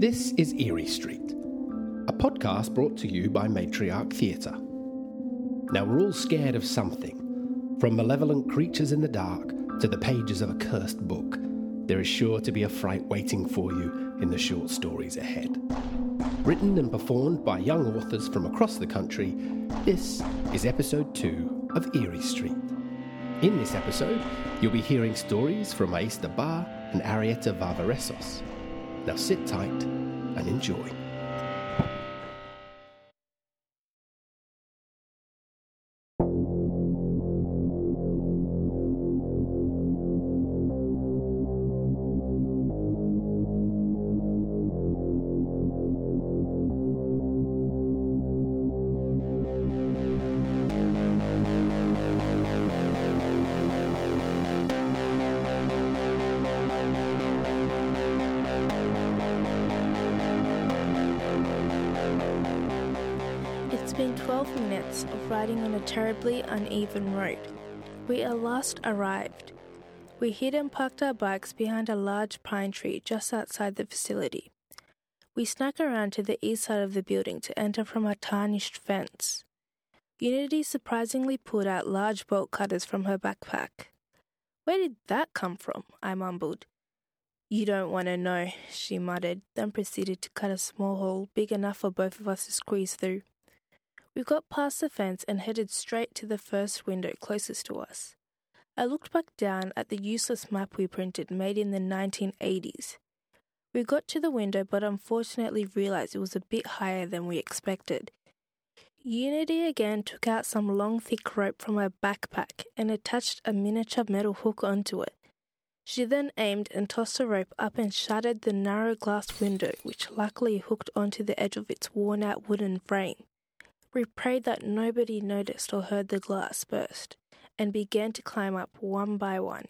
This is Eerie Street, a podcast brought to you by Matriarch Theatre. Now, we're all scared of something, from malevolent creatures in the dark to the pages of a cursed book. There is sure to be a fright waiting for you in the short stories ahead. Written and performed by young authors from across the country, this is episode 2 of Eerie Street. In this episode, you'll be hearing stories from Aista Bar and Arietta Varvaresos. Now sit tight and enjoy. Been 12 minutes of riding on a terribly uneven road. We at last arrived. We hid and parked our bikes behind a large pine tree just outside the facility. We snuck around to the east side of the building to enter from a tarnished fence. Unity surprisingly pulled out large bolt cutters from her backpack. Where did that come from? I mumbled. You don't want to know, she muttered, then proceeded to cut a small hole big enough for both of us to squeeze through. We got past the fence and headed straight to the first window closest to us. I looked back down at the useless map we printed made in the 1980s. We got to the window but unfortunately realized it was a bit higher than we expected. Unity again took out some long thick rope from her backpack and attached a miniature metal hook onto it. She then aimed and tossed the rope up and shattered the narrow glass window, which luckily hooked onto the edge of its worn out wooden frame. We prayed that nobody noticed or heard the glass burst, and began to climb up one by one.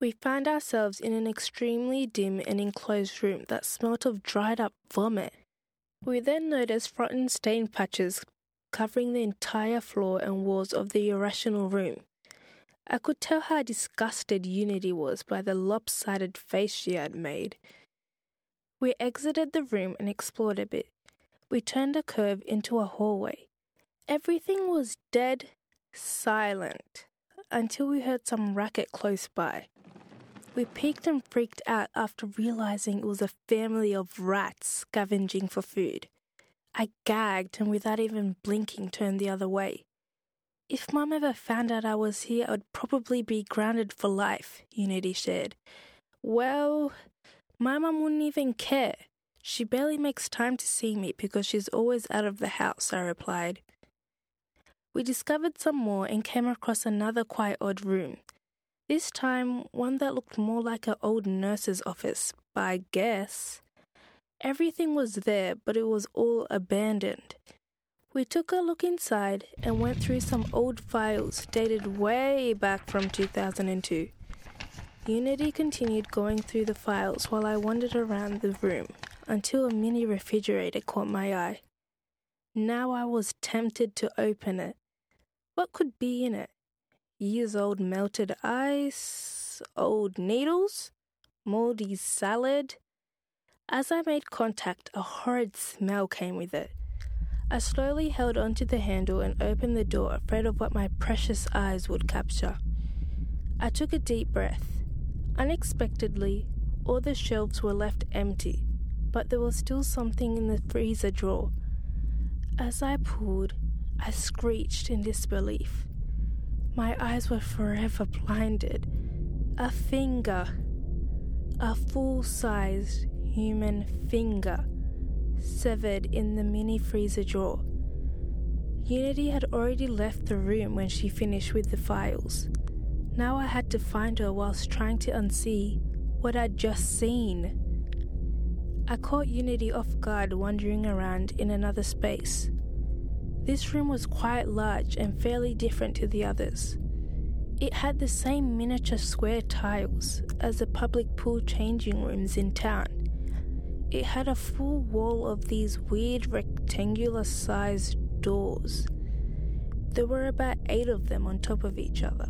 We found ourselves in an extremely dim and enclosed room that smelt of dried up vomit. We then noticed rotten stain patches covering the entire floor and walls of the irrational room. I could tell how disgusted Unity was by the lopsided face she had made. We exited the room and explored a bit. We turned a curve into a hallway. Everything was dead silent until we heard some racket close by. We peeked and freaked out after realizing it was a family of rats scavenging for food. I gagged and without even blinking turned the other way. If Mum ever found out I was here, I would probably be grounded for life, Unity shared. Well, my mum wouldn't even care. She barely makes time to see me because she's always out of the house, I replied. We discovered some more and came across another quite odd room. This time, one that looked more like an old nurse's office, by guess. Everything was there, but it was all abandoned. We took a look inside and went through some old files dated way back from 2002. Unity continued going through the files while I wandered around the room until a mini refrigerator caught my eye. Now I was tempted to open it. What could be in it? Years old melted ice? Old needles? Moldy salad? As I made contact, a horrid smell came with it. I slowly held onto the handle and opened the door, afraid of what my precious eyes would capture. I took a deep breath. Unexpectedly, all the shelves were left empty, but there was still something in the freezer drawer. As I pulled, I screeched in disbelief. My eyes were forever blinded. A finger. A full sized human finger severed in the mini freezer drawer. Unity had already left the room when she finished with the files. Now I had to find her whilst trying to unsee what I'd just seen. I caught Unity off guard wandering around in another space. This room was quite large and fairly different to the others. It had the same miniature square tiles as the public pool changing rooms in town. It had a full wall of these weird rectangular sized doors. There were about eight of them on top of each other.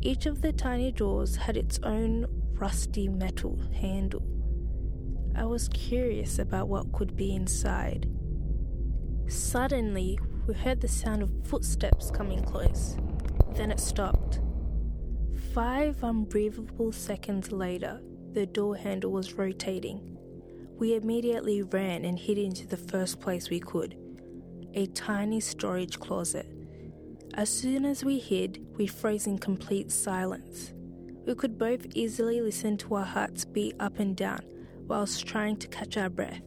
Each of the tiny doors had its own rusty metal handle. I was curious about what could be inside. Suddenly, we heard the sound of footsteps coming close. Then it stopped. Five unbreathable seconds later, the door handle was rotating. We immediately ran and hid into the first place we could a tiny storage closet. As soon as we hid, we froze in complete silence. We could both easily listen to our hearts beat up and down whilst trying to catch our breath.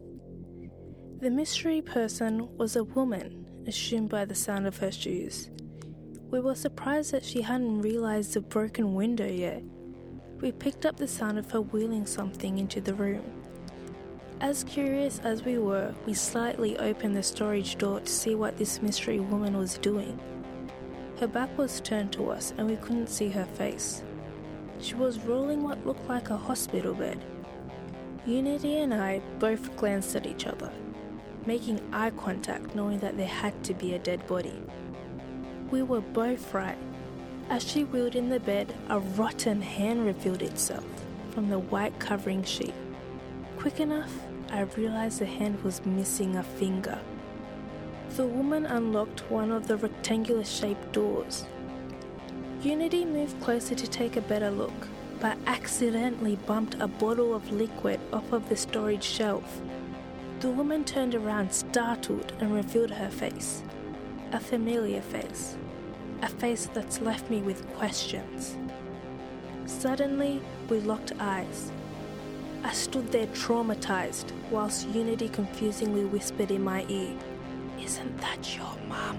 The mystery person was a woman, assumed by the sound of her shoes. We were surprised that she hadn't realized the broken window yet. We picked up the sound of her wheeling something into the room. As curious as we were, we slightly opened the storage door to see what this mystery woman was doing. Her back was turned to us and we couldn't see her face. She was rolling what looked like a hospital bed. Unity and I both glanced at each other, making eye contact knowing that there had to be a dead body. We were both right. As she wheeled in the bed, a rotten hand revealed itself from the white covering sheet. Quick enough, I realized the hand was missing a finger. The woman unlocked one of the rectangular shaped doors. Unity moved closer to take a better look, but accidentally bumped a bottle of liquid off of the storage shelf. The woman turned around startled and revealed her face. A familiar face. A face that's left me with questions. Suddenly, we locked eyes. I stood there traumatized whilst Unity confusingly whispered in my ear, Isn't that your mum?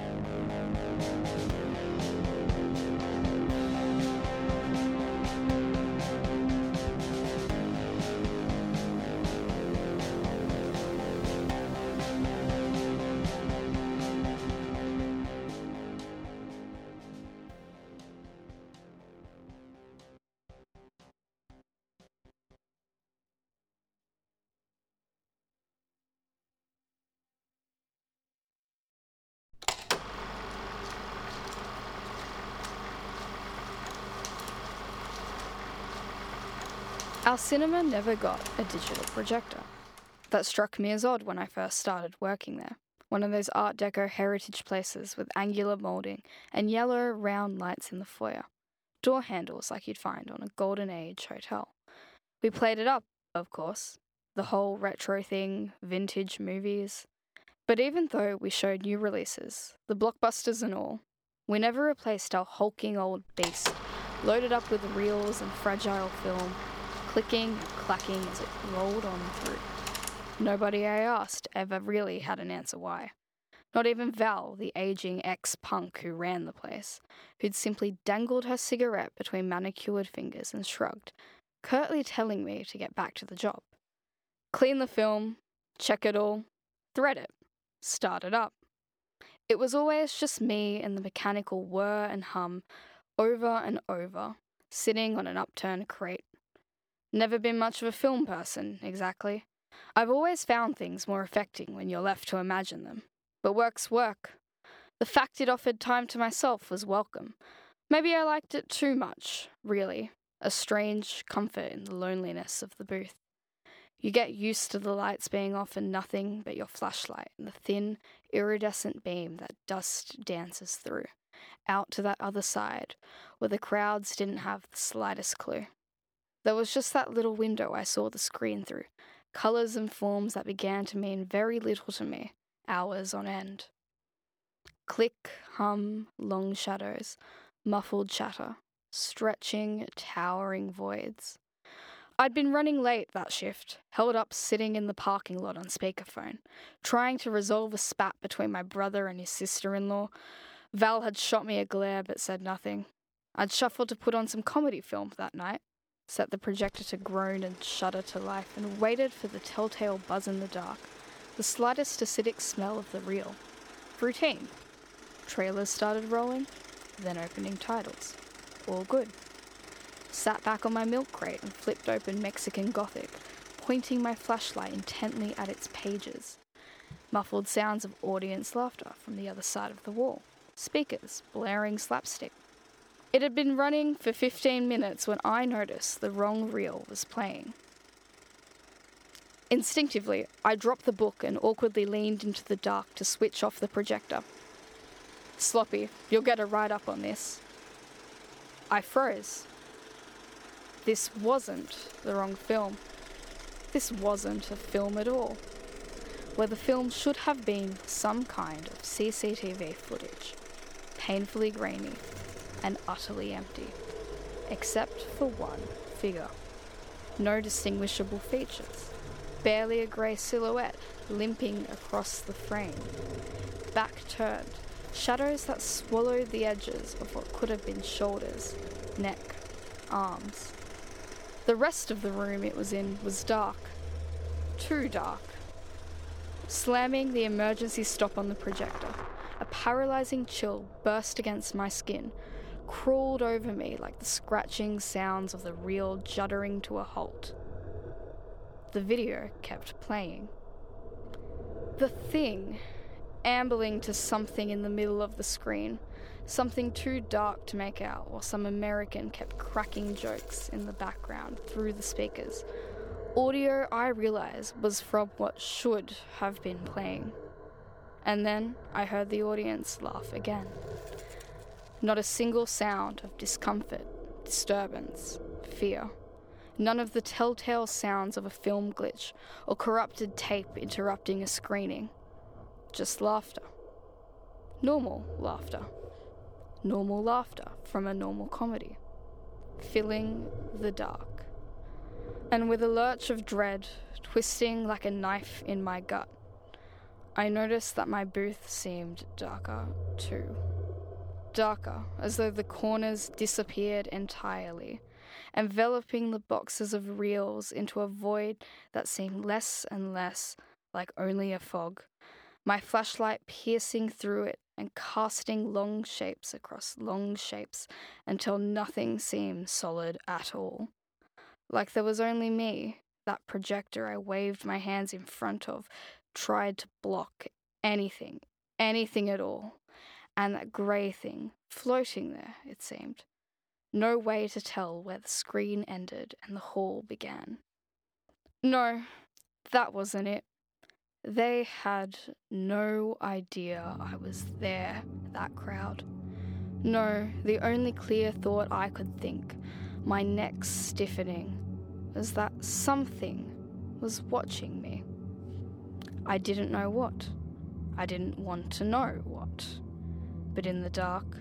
Our cinema never got a digital projector. That struck me as odd when I first started working there. One of those Art Deco heritage places with angular moulding and yellow round lights in the foyer. Door handles like you'd find on a Golden Age hotel. We played it up, of course. The whole retro thing, vintage movies. But even though we showed new releases, the blockbusters and all, we never replaced our hulking old beast, loaded up with reels and fragile film clicking and clacking as it rolled on through. Nobody I asked ever really had an answer why. Not even Val, the aging ex punk who ran the place, who'd simply dangled her cigarette between manicured fingers and shrugged, curtly telling me to get back to the job. Clean the film, check it all, thread it, start it up. It was always just me and the mechanical whir and hum over and over, sitting on an upturned crate Never been much of a film person, exactly. I've always found things more affecting when you're left to imagine them. But work's work. The fact it offered time to myself was welcome. Maybe I liked it too much, really. A strange comfort in the loneliness of the booth. You get used to the lights being off and nothing but your flashlight and the thin, iridescent beam that dust dances through, out to that other side, where the crowds didn't have the slightest clue. There was just that little window I saw the screen through, colours and forms that began to mean very little to me, hours on end. Click, hum, long shadows, muffled chatter, stretching, towering voids. I'd been running late that shift, held up sitting in the parking lot on speakerphone, trying to resolve a spat between my brother and his sister in law. Val had shot me a glare but said nothing. I'd shuffled to put on some comedy film that night, set the projector to groan and shudder to life, and waited for the telltale buzz in the dark, the slightest acidic smell of the reel. Routine. Trailers started rolling, then opening titles. All good. Sat back on my milk crate and flipped open Mexican Gothic, pointing my flashlight intently at its pages. Muffled sounds of audience laughter from the other side of the wall. Speakers blaring slapstick it had been running for 15 minutes when I noticed the wrong reel was playing. Instinctively, I dropped the book and awkwardly leaned into the dark to switch off the projector. Sloppy, you'll get a write up on this. I froze. This wasn't the wrong film. This wasn't a film at all. Where the film should have been some kind of CCTV footage, painfully grainy and utterly empty, except for one figure. No distinguishable features, barely a grey silhouette limping across the frame, back turned, shadows that swallowed the edges of what could have been shoulders, neck, arms. The rest of the room it was in was dark. Too dark. Slamming the emergency stop on the projector, a paralyzing chill burst against my skin, crawled over me like the scratching sounds of the reel juddering to a halt. The video kept playing. The thing ambling to something in the middle of the screen, something too dark to make out, while some American kept cracking jokes in the background through the speakers. Audio I realized was from what should have been playing. And then I heard the audience laugh again. Not a single sound of discomfort, disturbance, fear. None of the telltale sounds of a film glitch or corrupted tape interrupting a screening just laughter. Normal laughter. Normal laughter from a normal comedy. Filling the dark. And with a lurch of dread twisting like a knife in my gut, I noticed that my booth seemed darker too. Darker, as though the corners disappeared entirely, enveloping the boxes of reels into a void that seemed less and less like only a fog my flashlight piercing through it and casting long shapes across long shapes until nothing seemed solid at all. Like there was only me, that projector I waved my hands in front of, tried to block anything, anything at all, and that grey thing floating there, it seemed. No way to tell where the screen ended and the hall began. No, that wasn't it. They had no idea I was there, that crowd. No, the only clear thought I could think, my neck stiffening, was that something was watching me. I didn't know what. I didn't want to know what. But in the dark,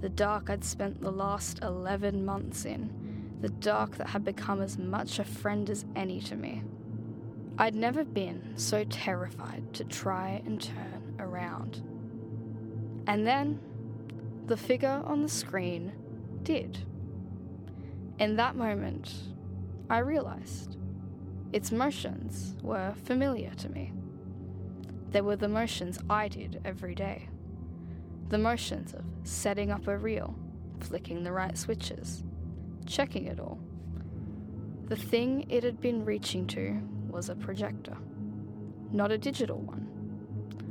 the dark I'd spent the last 11 months in, the dark that had become as much a friend as any to me, I'd never been so terrified to try and turn around. And then the figure on the screen did. In that moment, I realized its motions were familiar to me. They were the motions I did every day. The motions of setting up a reel, flicking the right switches, checking it all. The thing it had been reaching to was a projector, not a digital one.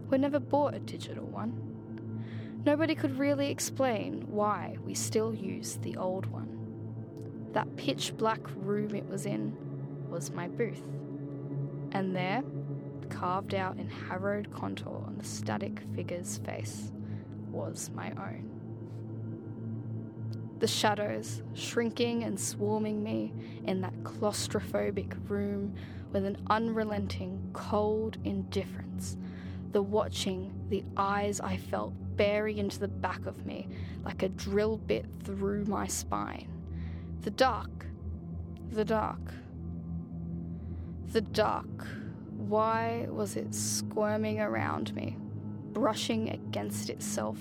We never bought a digital one. Nobody could really explain why we still used the old one. That pitch black room it was in was my booth. And there, carved out in harrowed contour on the static figure's face, was my own. The shadows shrinking and swarming me in that claustrophobic room with an unrelenting, cold indifference. The watching, the eyes I felt bury into the back of me like a drill bit through my spine. The dark, the dark, the dark. Why was it squirming around me, brushing against itself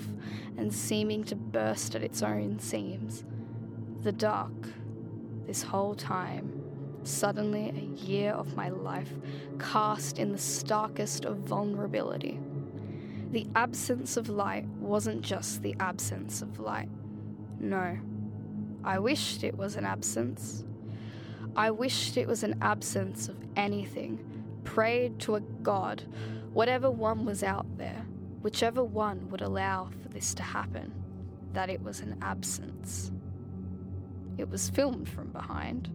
and seeming to burst at its own seams? The dark, this whole time, Suddenly, a year of my life cast in the starkest of vulnerability. The absence of light wasn't just the absence of light. No, I wished it was an absence. I wished it was an absence of anything, prayed to a god, whatever one was out there, whichever one would allow for this to happen, that it was an absence. It was filmed from behind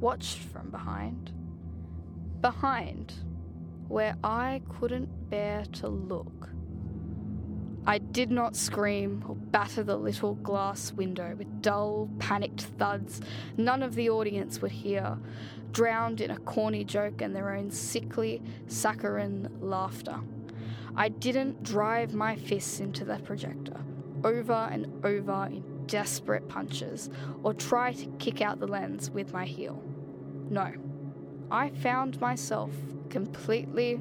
watched from behind. behind, where I couldn't bear to look. I did not scream or batter the little glass window with dull, panicked thuds none of the audience would hear, drowned in a corny joke and their own sickly, saccharine laughter. I didn't drive my fists into the projector, over and over in desperate punches, or try to kick out the lens with my heel. No, I found myself completely,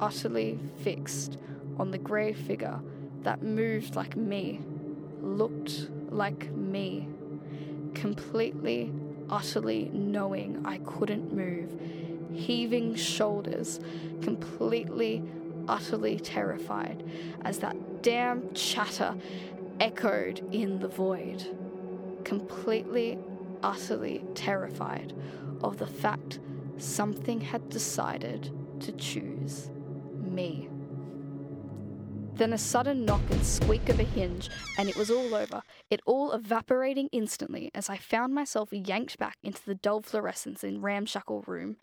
utterly fixed on the grey figure that moved like me, looked like me, completely, utterly knowing I couldn't move, heaving shoulders, completely, utterly terrified as that damn chatter echoed in the void, completely, utterly terrified of the fact something had decided to choose me. Then a sudden knock and squeak of a hinge, and it was all over, it all evaporating instantly as I found myself yanked back into the dull fluorescence in ramshackle room,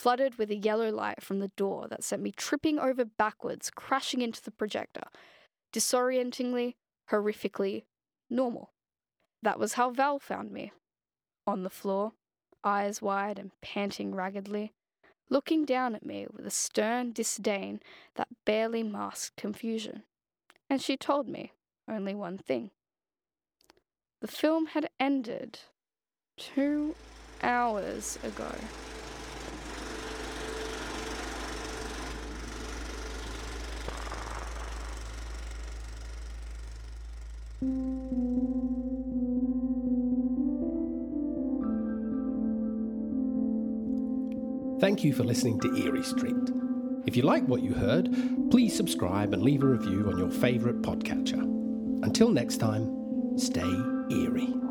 flooded with a yellow light from the door that sent me tripping over backwards, crashing into the projector. Disorientingly, horrifically normal. That was how Val found me. On the floor, eyes wide and panting raggedly, looking down at me with a stern disdain that barely masked confusion. And she told me only one thing. The film had ended two hours ago. Thank you for listening to Eerie Street. If you like what you heard, please subscribe and leave a review on your favourite podcatcher. Until next time, stay eerie.